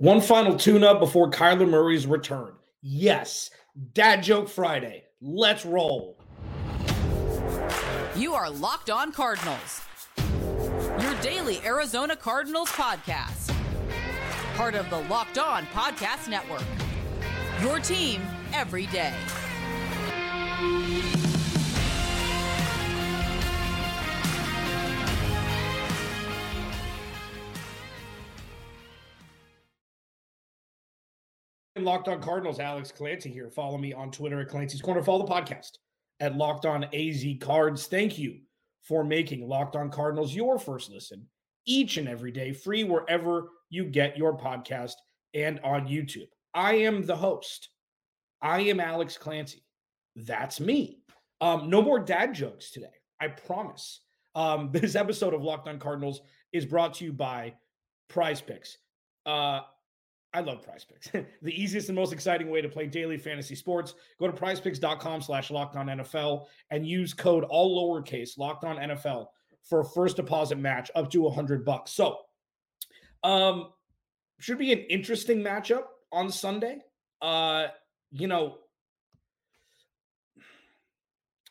One final tune up before Kyler Murray's return. Yes, Dad Joke Friday. Let's roll. You are Locked On Cardinals, your daily Arizona Cardinals podcast. Part of the Locked On Podcast Network. Your team every day. Locked On Cardinals, Alex Clancy here. Follow me on Twitter at Clancy's Corner. Follow the podcast at Locked On AZ Cards. Thank you for making Locked On Cardinals your first listen each and every day, free wherever you get your podcast and on YouTube. I am the host. I am Alex Clancy. That's me. Um, no more dad jokes today. I promise. Um, this episode of Locked On Cardinals is brought to you by PrizePicks. Uh, I love prize picks. the easiest and most exciting way to play daily fantasy sports. Go to prizepicks.com slash locked NFL and use code all lowercase locked on NFL for a first deposit match up to a hundred bucks. So um should be an interesting matchup on Sunday. Uh, you know,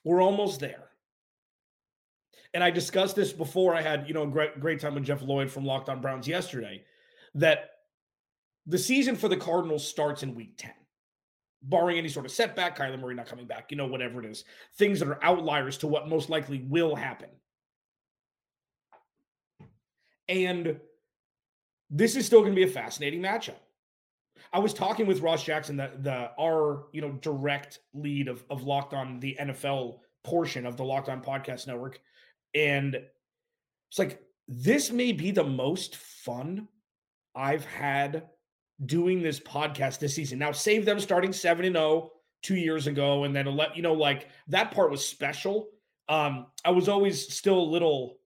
we're almost there. And I discussed this before I had, you know, a great great time with Jeff Lloyd from Locked On Browns yesterday that the season for the Cardinals starts in week 10. Barring any sort of setback, Kyler Murray not coming back, you know, whatever it is, things that are outliers to what most likely will happen. And this is still going to be a fascinating matchup. I was talking with Ross Jackson, the the our you know direct lead of of Locked On the NFL portion of the Locked On Podcast Network, and it's like this may be the most fun I've had doing this podcast this season. Now, save them starting 7 and 0 two years ago, and then let you know, like that part was special. Um, I was always still a little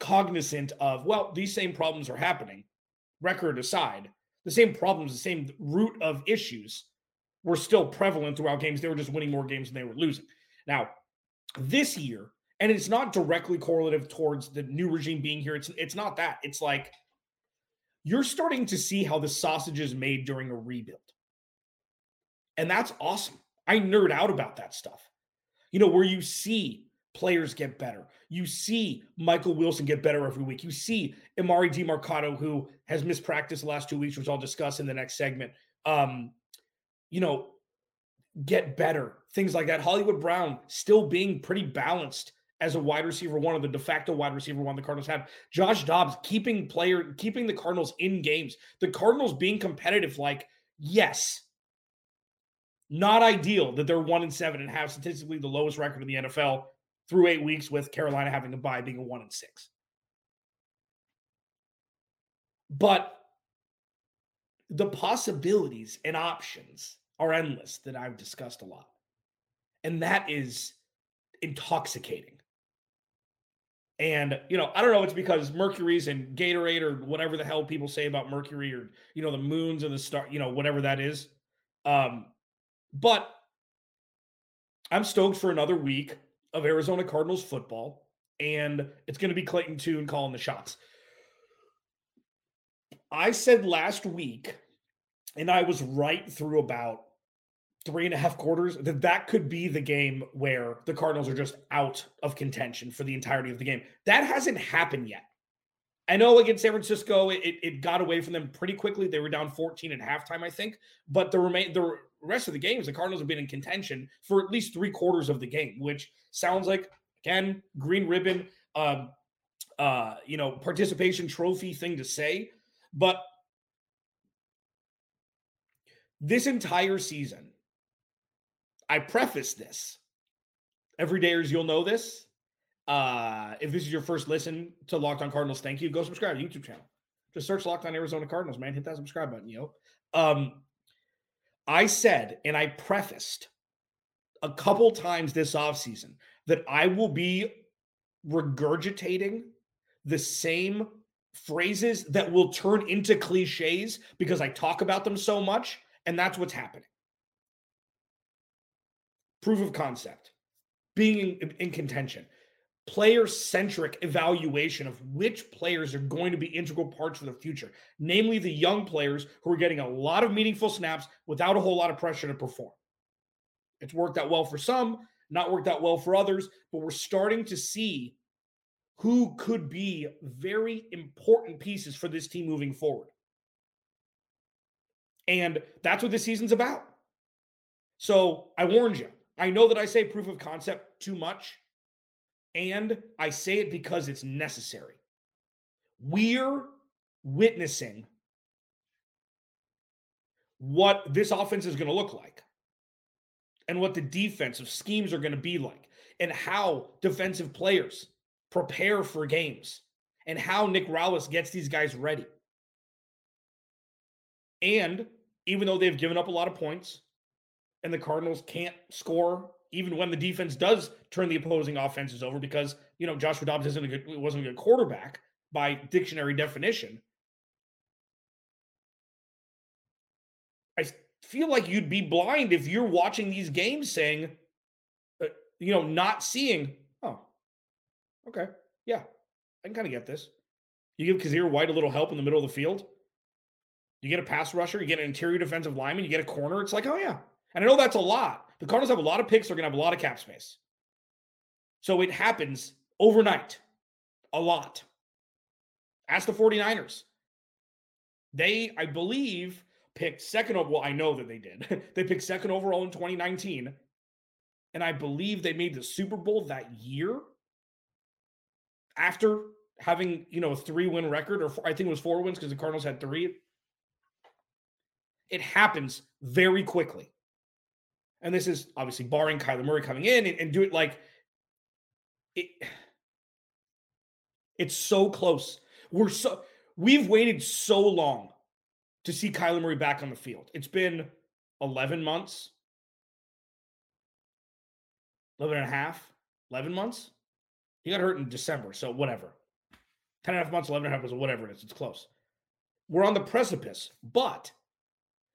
cognizant of, well, these same problems are happening, record aside. The same problems, the same root of issues were still prevalent throughout games. They were just winning more games than they were losing. Now, this year, and it's not directly correlative towards the new regime being here. It's it's not that. It's like you're starting to see how the sausage is made during a rebuild. And that's awesome. I nerd out about that stuff. You know, where you see players get better. You see Michael Wilson get better every week. You see Emari Demercado, who has missed practice the last two weeks, which I'll discuss in the next segment. Um, you know, get better. Things like that. Hollywood Brown still being pretty balanced as a wide receiver one of the de facto wide receiver one the Cardinals have. Josh Dobbs keeping player keeping the Cardinals in games. The Cardinals being competitive. Like yes, not ideal that they're one and seven and have statistically the lowest record in the NFL through eight weeks with Carolina having a bye being a one and six. But the possibilities and options are endless that I've discussed a lot. And that is intoxicating. And, you know, I don't know, it's because Mercury's and Gatorade or whatever the hell people say about Mercury or, you know, the moons and the star, you know, whatever that is. Um, but I'm stoked for another week of Arizona Cardinals football. And it's going to be Clayton Tune calling the shots. I said last week, and I was right through about three and a half quarters, that that could be the game where the Cardinals are just out of contention for the entirety of the game. That hasn't happened yet. I know against San Francisco, it, it got away from them pretty quickly. They were down 14 at halftime, I think. But the remain the rest of the games, the Cardinals have been in contention for at least three quarters of the game, which sounds like again green ribbon, um, uh, you know, participation trophy thing to say. But this entire season, I preface this. Everydayers, you'll know this. Uh, if this is your first listen to Locked On Cardinals, thank you. Go subscribe to YouTube channel. Just search Locked On Arizona Cardinals, man. Hit that subscribe button, yo. Um, I said, and I prefaced a couple times this offseason that I will be regurgitating the same phrases that will turn into cliches because I talk about them so much. And that's what's happening. Proof of concept, being in, in contention. player centric evaluation of which players are going to be integral parts for the future, namely the young players who are getting a lot of meaningful snaps without a whole lot of pressure to perform. It's worked out well for some, not worked out well for others, but we're starting to see who could be very important pieces for this team moving forward. And that's what this season's about. So I warned you. I know that I say proof of concept too much, and I say it because it's necessary. We're witnessing what this offense is going to look like and what the defensive schemes are going to be like and how defensive players prepare for games and how Nick Rallis gets these guys ready. And even though they've given up a lot of points and the Cardinals can't score even when the defense does turn the opposing offenses over because, you know, Joshua Dobbs isn't a good wasn't a good quarterback by dictionary definition. I feel like you'd be blind if you're watching these games saying, uh, you know, not seeing, oh, okay, yeah, I can kind of get this. You give Kyzir White a little help in the middle of the field. You get a pass rusher, you get an interior defensive lineman, you get a corner. It's like, oh, yeah. And I know that's a lot. The Cardinals have a lot of picks, they're going to have a lot of cap space. So it happens overnight a lot. Ask the 49ers. They, I believe, picked second overall. Well, I know that they did. they picked second overall in 2019. And I believe they made the Super Bowl that year after having, you know, a three win record, or four, I think it was four wins because the Cardinals had three. It happens very quickly. And this is obviously barring Kyler Murray coming in and, and do it like it. It's so close. We're so we've waited so long to see Kyler Murray back on the field. It's been 11 months, 11 and a half, 11 months. He got hurt in December, so whatever. 10 and a half months, 11 and a half months, whatever it is. It's close. We're on the precipice, but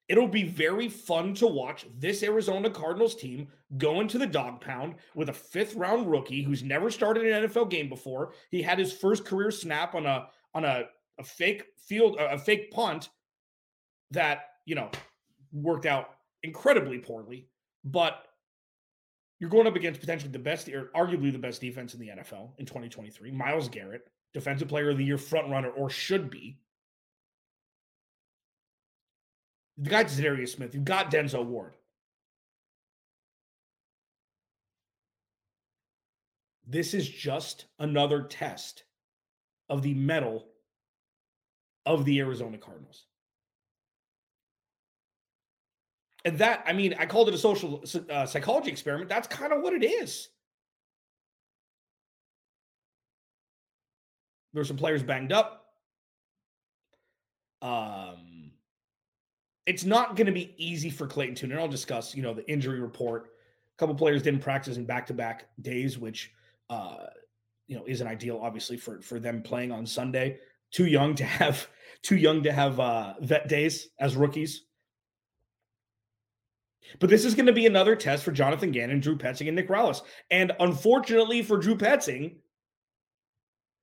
it'll be very fun to watch this Arizona Cardinals team go into the dog pound with a fifth round rookie who's never started an NFL game before. He had his first career snap on a on a, a fake field, a fake punt that, you know, worked out incredibly poorly, but you're going up against potentially the best, or arguably the best defense in the NFL in 2023. Myles Garrett, defensive player of the year front runner, or should be. You've got Za'Darius Smith. You've got Denzel Ward. This is just another test of the mettle of the Arizona Cardinals. And that, I mean, I called it a social uh, psychology experiment. That's kind of what it is. There's some players banged up. Um, it's not going to be easy for Clayton Tune, and I'll discuss, you know, the injury report. A couple players didn't practice in back-to-back days, which, uh, you know, isn't ideal, obviously, for for them playing on Sunday. Too young to have, too young to have uh, vet days as rookies. But this is going to be another test for Jonathan Gannon, Drew Petzing, and Nick Rallis. And unfortunately for Drew Petzing,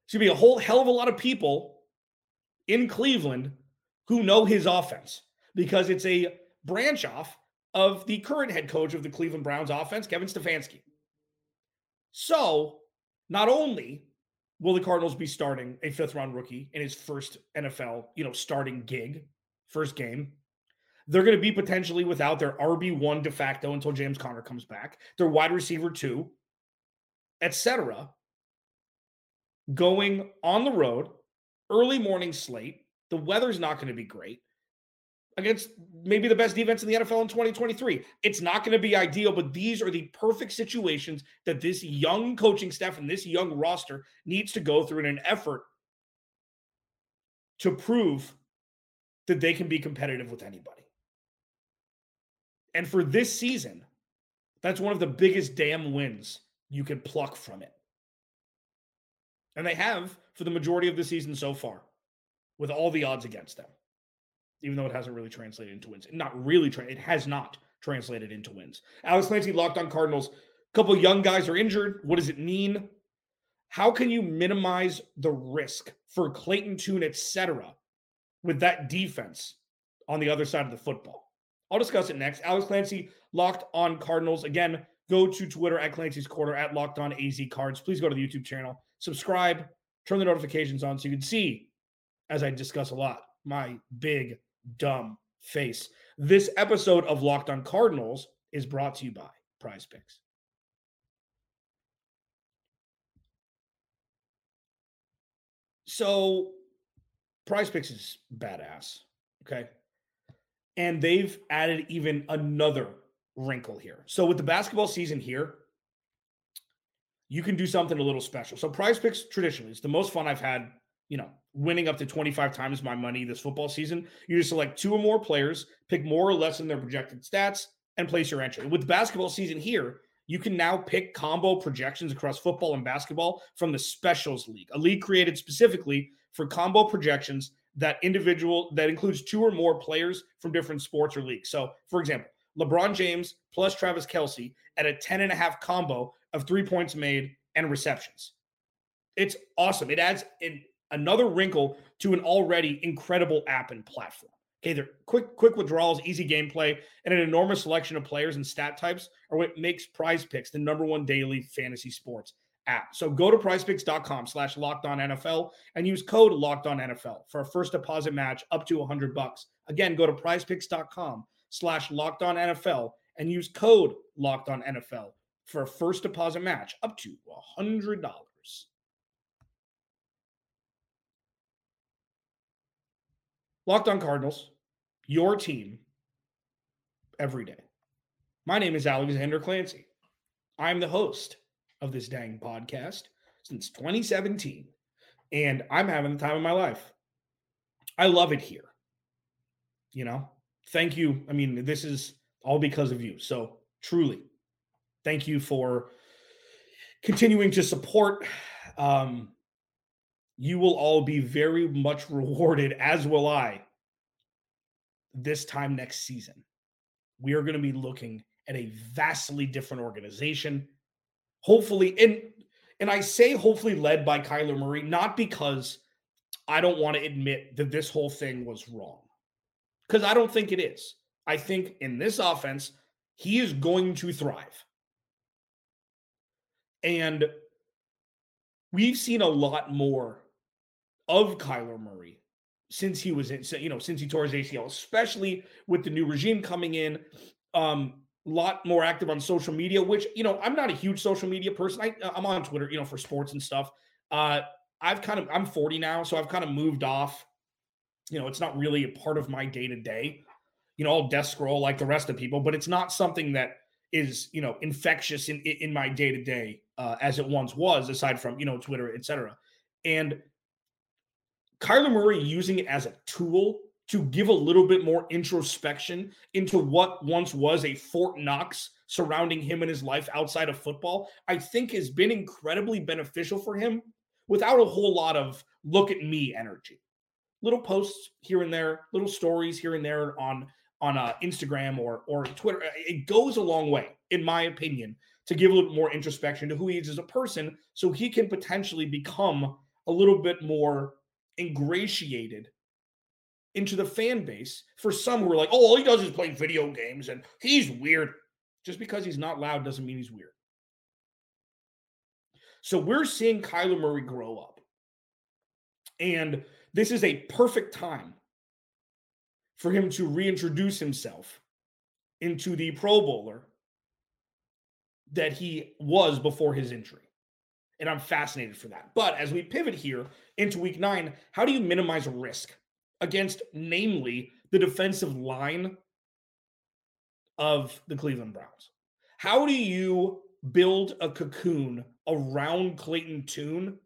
it's going to be a whole hell of a lot of people in Cleveland who know his offense because it's a branch off of the current head coach of the Cleveland Browns offense, Kevin Stefanski. So, not only will the Cardinals be starting a fifth round rookie in his first NFL, you know, starting gig, first game, they're going to be potentially without their RB1 de facto until James Conner comes back, their wide receiver two, etc. Going on the road, early morning slate. The weather's not going to be great against maybe the best defense in the NFL in 2023. It's not going to be ideal, but these are the perfect situations that this young coaching staff and this young roster needs to go through in an effort to prove that they can be competitive with anybody. And for this season, that's one of the biggest damn wins you can pluck from it. And they have for the majority of the season so far, with all the odds against them, even though it hasn't really translated into wins. Not really, tra- it has not translated into wins. Alex Clancy locked on Cardinals. A couple young guys are injured. What does it mean? How can you minimize the risk for Clayton Tune, etc., with that defense on the other side of the football? I'll discuss it next. Alex Clancy locked on Cardinals. Again, go to Twitter at Clancy's Corner at Locked On AZ Cards. Please go to the YouTube channel, subscribe, turn the notifications on so you can see, as I discuss a lot, my big dumb face. This episode of Locked On Cardinals is brought to you by PrizePicks. So, PrizePicks is badass. Okay. And they've added even another wrinkle here. So, with the basketball season here, you can do something a little special. So, PrizePicks traditionally is the most fun I've had, you know, winning up to 25 times my money this football season. You just select two or more players, pick more or less than their projected stats, and place your entry. With the basketball season here, you can now pick combo projections across football and basketball from the Specials League, a league created specifically for combo projections that individual that includes two or more players from different sports or leagues. So, for example, LeBron James plus Travis Kelce at a 10 and a half combo of three points made and receptions. It's awesome. It adds in another wrinkle to an already incredible app and platform. Okay, they're quick, quick withdrawals, easy gameplay, and an enormous selection of players and stat types are what makes PrizePicks the number one daily fantasy sports app. So go to prizepicks.com slash locked on NFL and use code locked on NFL for a first deposit match up to 100 bucks. Again, go to prizepicks.com slash locked on NFL and use code locked on NFL for a first deposit match up to $100. Locked on Cardinals, your team every day. My name is Alexander Clancy. I'm the host of this dang podcast since 2017, and I'm having the time of my life. I love it here. You know, thank you. I mean, this is all because of you. So, truly, thank you for continuing to support. Um, you will all be very much rewarded, as will I, this time next season. We are going to be looking at a vastly different organization. Hopefully, and and I say hopefully led by Kyler Murray, not because I don't want to admit that this whole thing was wrong. Because I don't think it is. I think in this offense, he is going to thrive. And we've seen a lot more of Kyler Murray since he was in, you know, since he tore his ACL, especially with the new regime coming in. Um, a lot more active on social media, which you know, I'm not a huge social media person. I, I'm on Twitter, you know, for sports and stuff. Uh, I've kind of I'm 40 now, so I've kind of moved off. You know, it's not really a part of my day to day. You know, I'll desk scroll like the rest of people, but it's not something that is you know infectious in in my day to day as it once was. Aside from you know Twitter, etc. And Kyler Murray using it as a tool to give a little bit more introspection into what once was a Fort Knox surrounding him and his life outside of football, I think has been incredibly beneficial for him without a whole lot of look at me energy. Little posts here and there, little stories here and there on on uh, Instagram or or Twitter. It goes a long way, in my opinion, to give a little more introspection to who he is as a person, so he can potentially become a little bit more ingratiated into the fan base for some who are like, oh, all he does is play video games and he's weird. Just because he's not loud doesn't mean he's weird. So we're seeing Kyler Murray grow up. And this is a perfect time for him to reintroduce himself into the Pro Bowler that he was before his injury. And I'm fascinated for that. But as we pivot here into week nine, how do you minimize risk against, namely, the defensive line of the Cleveland Browns? How do you build a cocoon around Clayton Tune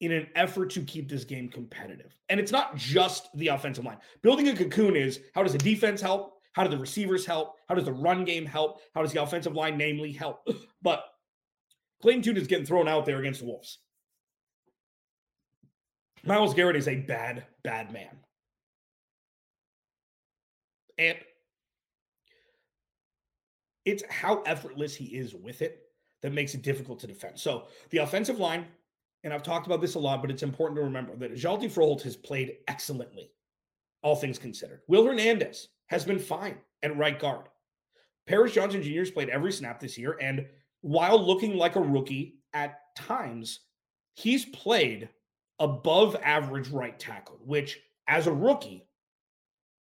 in an effort to keep this game competitive? And it's not just the offensive line. Building a cocoon is how does the defense help? How do the receivers help? How does the run game help? How does the offensive line, namely, help? But Clayton Tune is getting thrown out there against the Wolves. Myles Garrett is a bad, bad man. And it's how effortless he is with it that makes it difficult to defend. So the offensive line, and I've talked about this a lot, but it's important to remember that Hjalte Froholdt has played excellently, all things considered. Will Hernandez has been fine at right guard. Paris Johnson Jr. has played every snap this year, and while looking like a rookie at times, he's played above average right tackle, which as a rookie,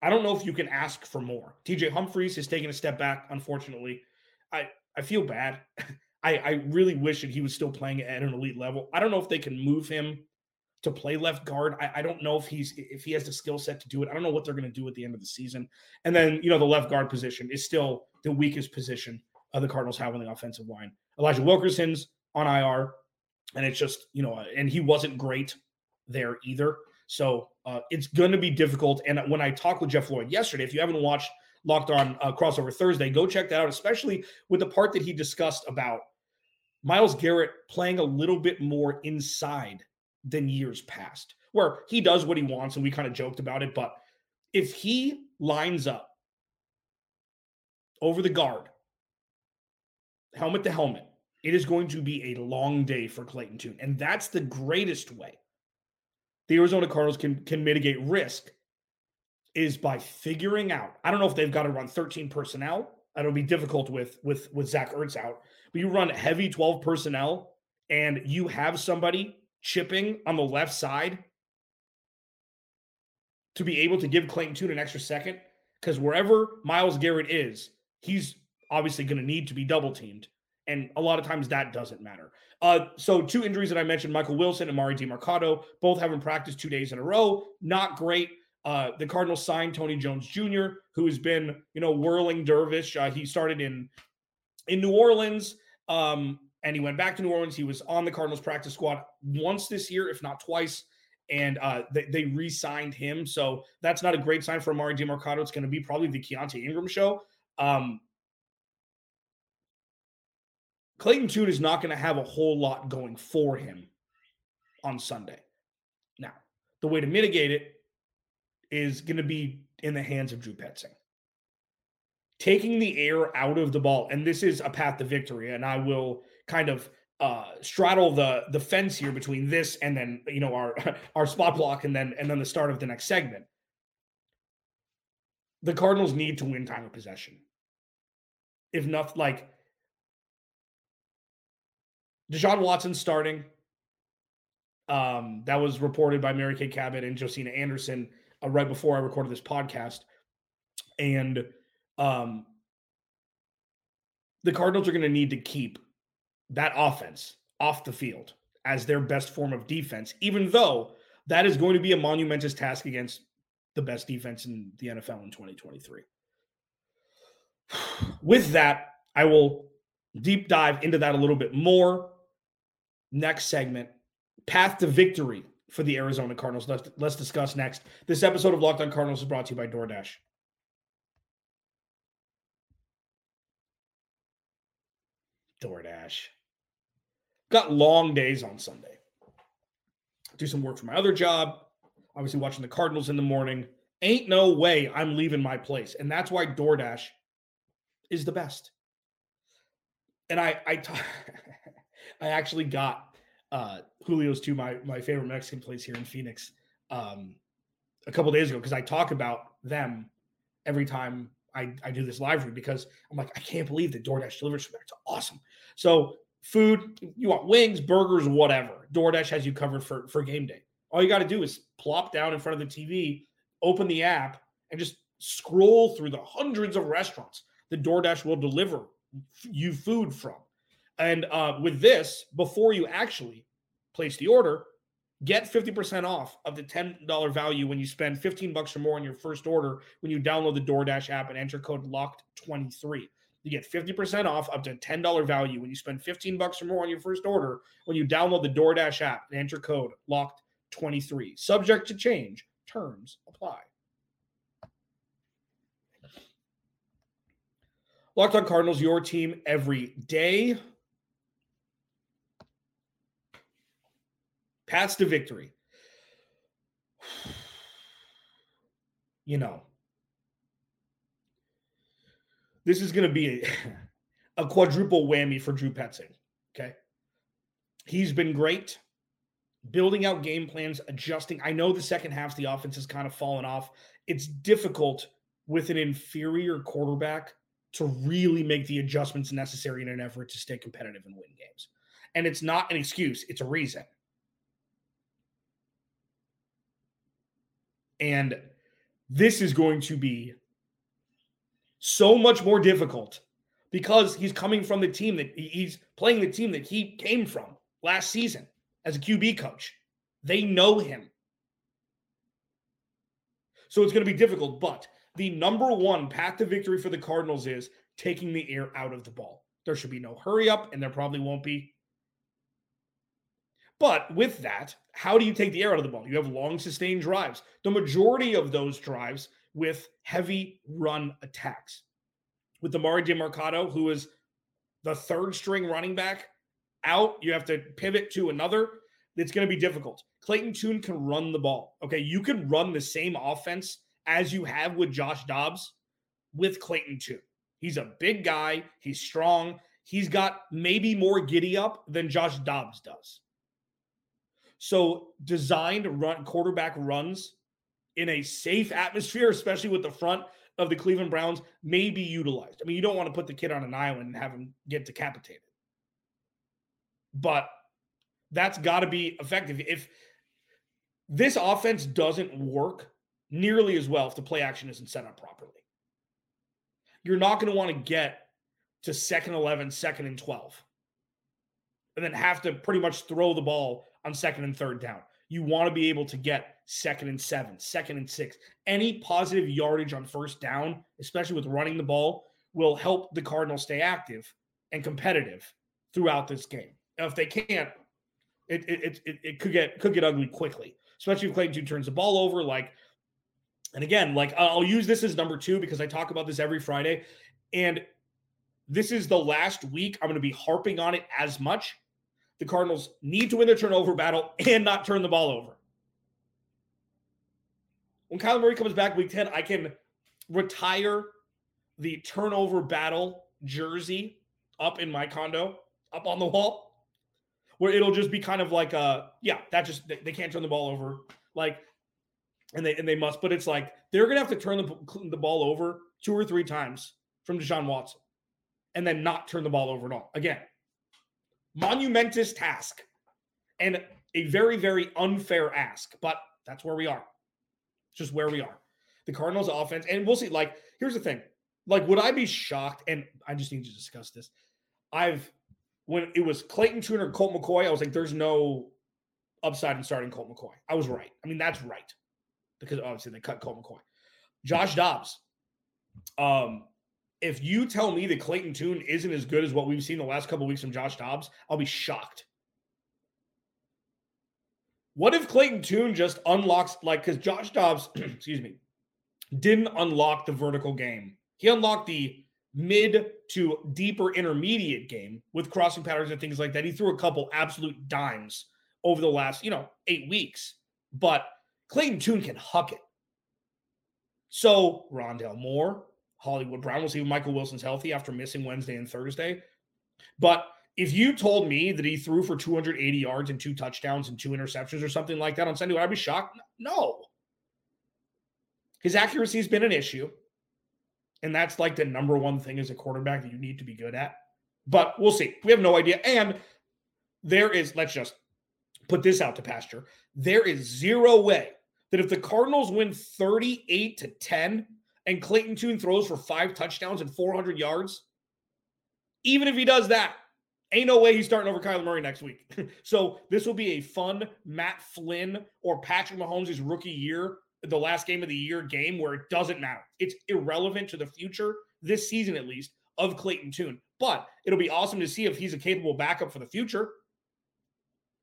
I don't know if you can ask for more. DJ Humphries has taken a step back, unfortunately. I, I feel bad. I, I really wish that he was still playing at an elite level. I don't know if they can move him to play left guard. I, I don't know if he's if he has the skill set to do it. I don't know what they're going to do at the end of the season. And then you know the left guard position is still the weakest position of the Cardinals have on the offensive line. Elijah Wilkinson's on IR, and it's just you know, and he wasn't great there either. So uh, it's going to be difficult. And when I talked with Jeff Lloyd yesterday, if you haven't watched Locked On uh, Crossover Thursday, go check that out, especially with the part that he discussed about Myles Garrett playing a little bit more inside than years past, where he does what he wants. And we kind of joked about it. But if he lines up over the guard, helmet to helmet, it is going to be a long day for Clayton Tune. And that's the greatest way the Arizona Cardinals can can mitigate risk is by figuring out. I don't know if they've got to run 13 personnel. That'll be difficult with with with Zach Ertz out. But you run heavy 12 personnel and you have somebody chipping on the left side to be able to give Clayton Tune an extra second. Because wherever Myles Garrett is, he's obviously going to need to be double teamed. And a lot of times that doesn't matter. Uh, so two injuries that I mentioned, Michael Wilson and Emari Demercado, both haven't practiced two days in a row. Not great. Uh, the Cardinals signed Tony Jones Jr., who has been, you know, whirling dervish. Uh, he started in in New Orleans, um, and he went back to New Orleans. He was on the Cardinals practice squad once this year, if not twice, and uh, they, they re-signed him. So that's not a great sign for Emari Demercado. It's going to be probably the Keaontay Ingram show. Um, Clayton Tune is not going to have a whole lot going for him on Sunday. Now, the way to mitigate it is going to be in the hands of Drew Petzing. Taking the air out of the ball, and this is a path to victory, and I will kind of uh straddle the the fence here between this and then you know our our spot block and then and then the start of the next segment. The Cardinals need to win time of possession. If not like Deshaun Watson starting. Um, that was reported by Mary Kay Cabot and Josina Anderson uh, right before I recorded this podcast. And um, the Cardinals are going to need to keep that offense off the field as their best form of defense, even though that is going to be a monumentous task against the best defense in the NFL in 2023. With that, I will deep dive into that a little bit more next segment path to victory for the Arizona Cardinals. Let's, let's discuss next. This episode of Locked On Cardinals is brought to you by DoorDash. DoorDash. Got long days on Sunday. Do some work for my other job. Obviously, watching the Cardinals in the morning. Ain't no way I'm leaving my place. And that's why DoorDash is the best. And I, I, I actually got uh, Julio's to my my favorite Mexican place here in Phoenix um, a couple days ago because I talk about them every time I, I do this live read because I'm like I can't believe that DoorDash delivers from there. It's awesome. So food, you want wings, burgers, whatever. DoorDash has you covered for for game day. All you got to do is plop down in front of the TV, open the app, and just scroll through the hundreds of restaurants that DoorDash will deliver you food from. And uh, with this, before you actually place the order, get 50% off of the $10 value when you spend 15 bucks or more on your first order when you download the DoorDash app and enter code LOCKED23. You get 50% off up to $10 value when you spend 15 bucks or more on your first order when you download the DoorDash app and enter code LOCKED23. Subject to change. Terms apply. Locked on Cardinals, your team every day. Paths to victory. You know, this is going to be a, a, quadruple whammy for Drew Petzing. Okay. He's been great building out game plans, adjusting. I know the second half, the offense has kind of fallen off. It's difficult with an inferior quarterback to really make the adjustments necessary in an effort to stay competitive and win games. And it's not an excuse, it's a reason. And this is going to be so much more difficult because he's coming from the team that he's playing the team that he came from last season as a QB coach. They know him. So it's going to be difficult, but the number one path to victory for the Cardinals is taking the air out of the ball. There should be no hurry up, and there probably won't be. But with that, how do you take the air out of the ball? You have long, sustained drives. The majority of those drives with heavy run attacks. With Emari Demercado, who is the third string running back, out, you have to pivot to another. It's going to be difficult. Clayton Tune can run the ball. Okay. You can run the same offense as you have with Josh Dobbs with Clayton Tune. He's a big guy. He's strong. He's got maybe more giddy up than Josh Dobbs does. So, designed run quarterback runs in a safe atmosphere, especially with the front of the Cleveland Browns, may be utilized. I mean, you don't want to put the kid on an island and have him get decapitated but that's got to be effective. If this offense doesn't work nearly as well if the play action isn't set up properly, you're not going to want to get to second 11, second and 12, and then have to pretty much throw the ball on second and third down. You want to be able to get second and seven, second and six. Any positive yardage on first down, especially with running the ball, will help the Cardinals stay active and competitive throughout this game Now, if they can't, it it, it it could get could get ugly quickly, especially if Clayton Tune turns the ball over. Like, and again, like I'll use this as number two because I talk about this every Friday, and this is the last week I'm going to be harping on it as much. The Cardinals need to win the turnover battle and not turn the ball over. When Kyler Murray comes back week 10, I can retire the turnover battle jersey up in my condo, up on the wall where it'll just be kind of like a yeah that just they, they can't turn the ball over like and they and they must but it's like they're gonna have to turn the, the ball over two or three times from Deshaun Watson and then not turn the ball over at all again monumentous task and a very very unfair ask but that's where we are it's just where we are the Cardinals offense and we'll see like here's the thing like would I be shocked and I just need to discuss this I've when it was Clayton Tune or Colt McCoy, I was like, there's no upside in starting Colt McCoy. I was right. I mean, that's right. Because obviously they cut Colt McCoy. Josh Dobbs. Um, if you tell me that Clayton Tune isn't as good as what we've seen the last couple weeks from Josh Dobbs, I'll be shocked. What if Clayton Tune just unlocks like because Josh Dobbs, excuse me, didn't unlock the vertical game. He unlocked the mid to deeper intermediate game with crossing patterns and things like that. He threw a couple absolute dimes over the last, you know, eight weeks. But Clayton Tune can huck it. So Rondale Moore, Hollywood Brown, we'll see if Michael Wilson's healthy after missing Wednesday and Thursday. But if you told me that he threw for 280 yards and two touchdowns and two interceptions or something like that on Sunday, would I be shocked? No. His accuracy has been an issue. And that's like the number one thing as a quarterback that you need to be good at. But we'll see. We have no idea. And there is, let's just put this out to pasture. There is zero way that if the Cardinals win 38 to 10 and Clayton Tune throws for five touchdowns and 400 yards, even if he does that, ain't no way he's starting over Kyler Murray next week. so this will be a fun Matt Flynn or Patrick Mahomes' rookie year the last game of the year game where it doesn't matter. It's irrelevant to the future, this season at least, of Clayton Tune. But it'll be awesome to see if he's a capable backup for the future.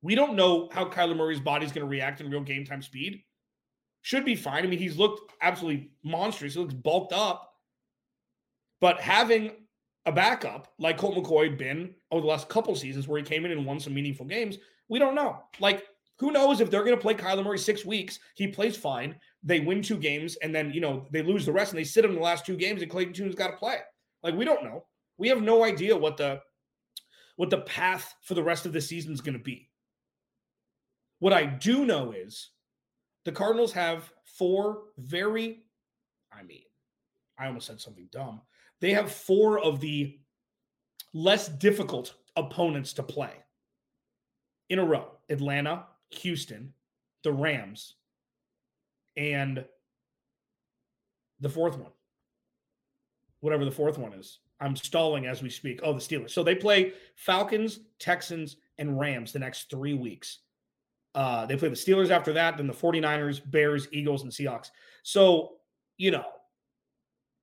We don't know how Kyler Murray's body is going to react in real game time speed. Should be fine. I mean, he's looked absolutely monstrous. He looks bulked up. But having a backup like Colt McCoy been over the last couple seasons where he came in and won some meaningful games, we don't know. Like who knows if they're going to play Kyler Murray six weeks? He plays fine. They win two games, and then you know they lose the rest, and they sit him the last two games, and Clayton Tune's got to play. Like we don't know. We have no idea what the what the path for the rest of the season is going to be. What I do know is the Cardinals have four very, I mean, I almost said something dumb. They have four of the less difficult opponents to play in a row Atlanta, Houston, the Rams, and the fourth one. Whatever the fourth one is. I'm stalling as we speak. Oh, the Steelers. So they play Falcons, Texans, and Rams the next three weeks. Uh, they play the Steelers after that, then the 49ers, Bears, Eagles, and Seahawks. So, you know,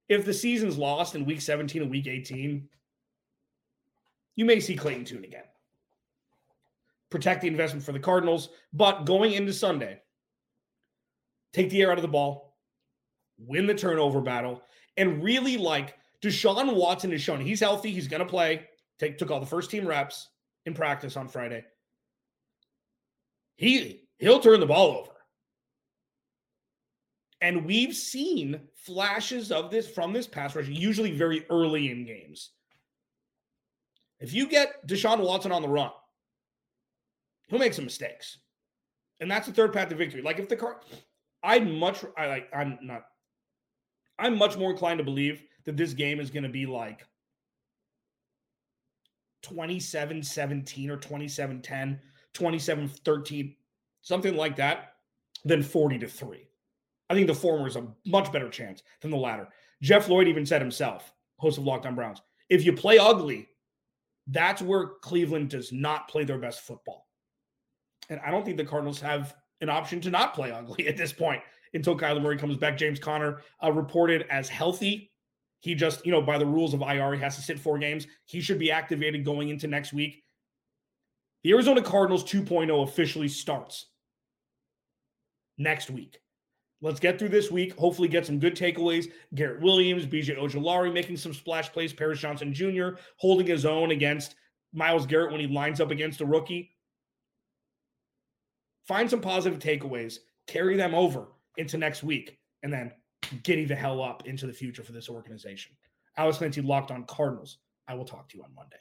if the season's lost in week 17 and week 18, you may see Clayton Tune again. Protect the investment for the Cardinals, but going into Sunday, take the air out of the ball, win the turnover battle, and really like Deshaun Watson is shown he's healthy. He's going to play. Take, took all the first team reps in practice on Friday. He he'll turn the ball over. And we've seen flashes of this from this pass rush, usually very early in games. If you get Deshaun Watson on the run, he'll make some mistakes. And that's the third path to victory. Like if the car I'd much I like I'm not I'm much more inclined to believe that this game is going to be like 27 17 or 27 10, 27 13, something like that, than 40 to 3. I think the former is a much better chance than the latter. Jeff Lloyd even said himself, host of Locked On Browns, if you play ugly, that's where Cleveland does not play their best football. And I don't think the Cardinals have an option to not play ugly at this point until Kyler Murray comes back. James Conner uh, reported as healthy he just, you know, by the rules of IR, he has to sit four games. He should be activated going into next week. The Arizona Cardinals 2.0 officially starts next week. Let's get through this week. Hopefully, get some good takeaways. Garrett Williams, BJ Ojulari making some splash plays. Paris Johnson Jr. holding his own against Myles Garrett when he lines up against a rookie. Find some positive takeaways, carry them over into next week, and then getting the hell up into the future for this organization. Alex Clancy locked on Cardinals. I will talk to you on Monday.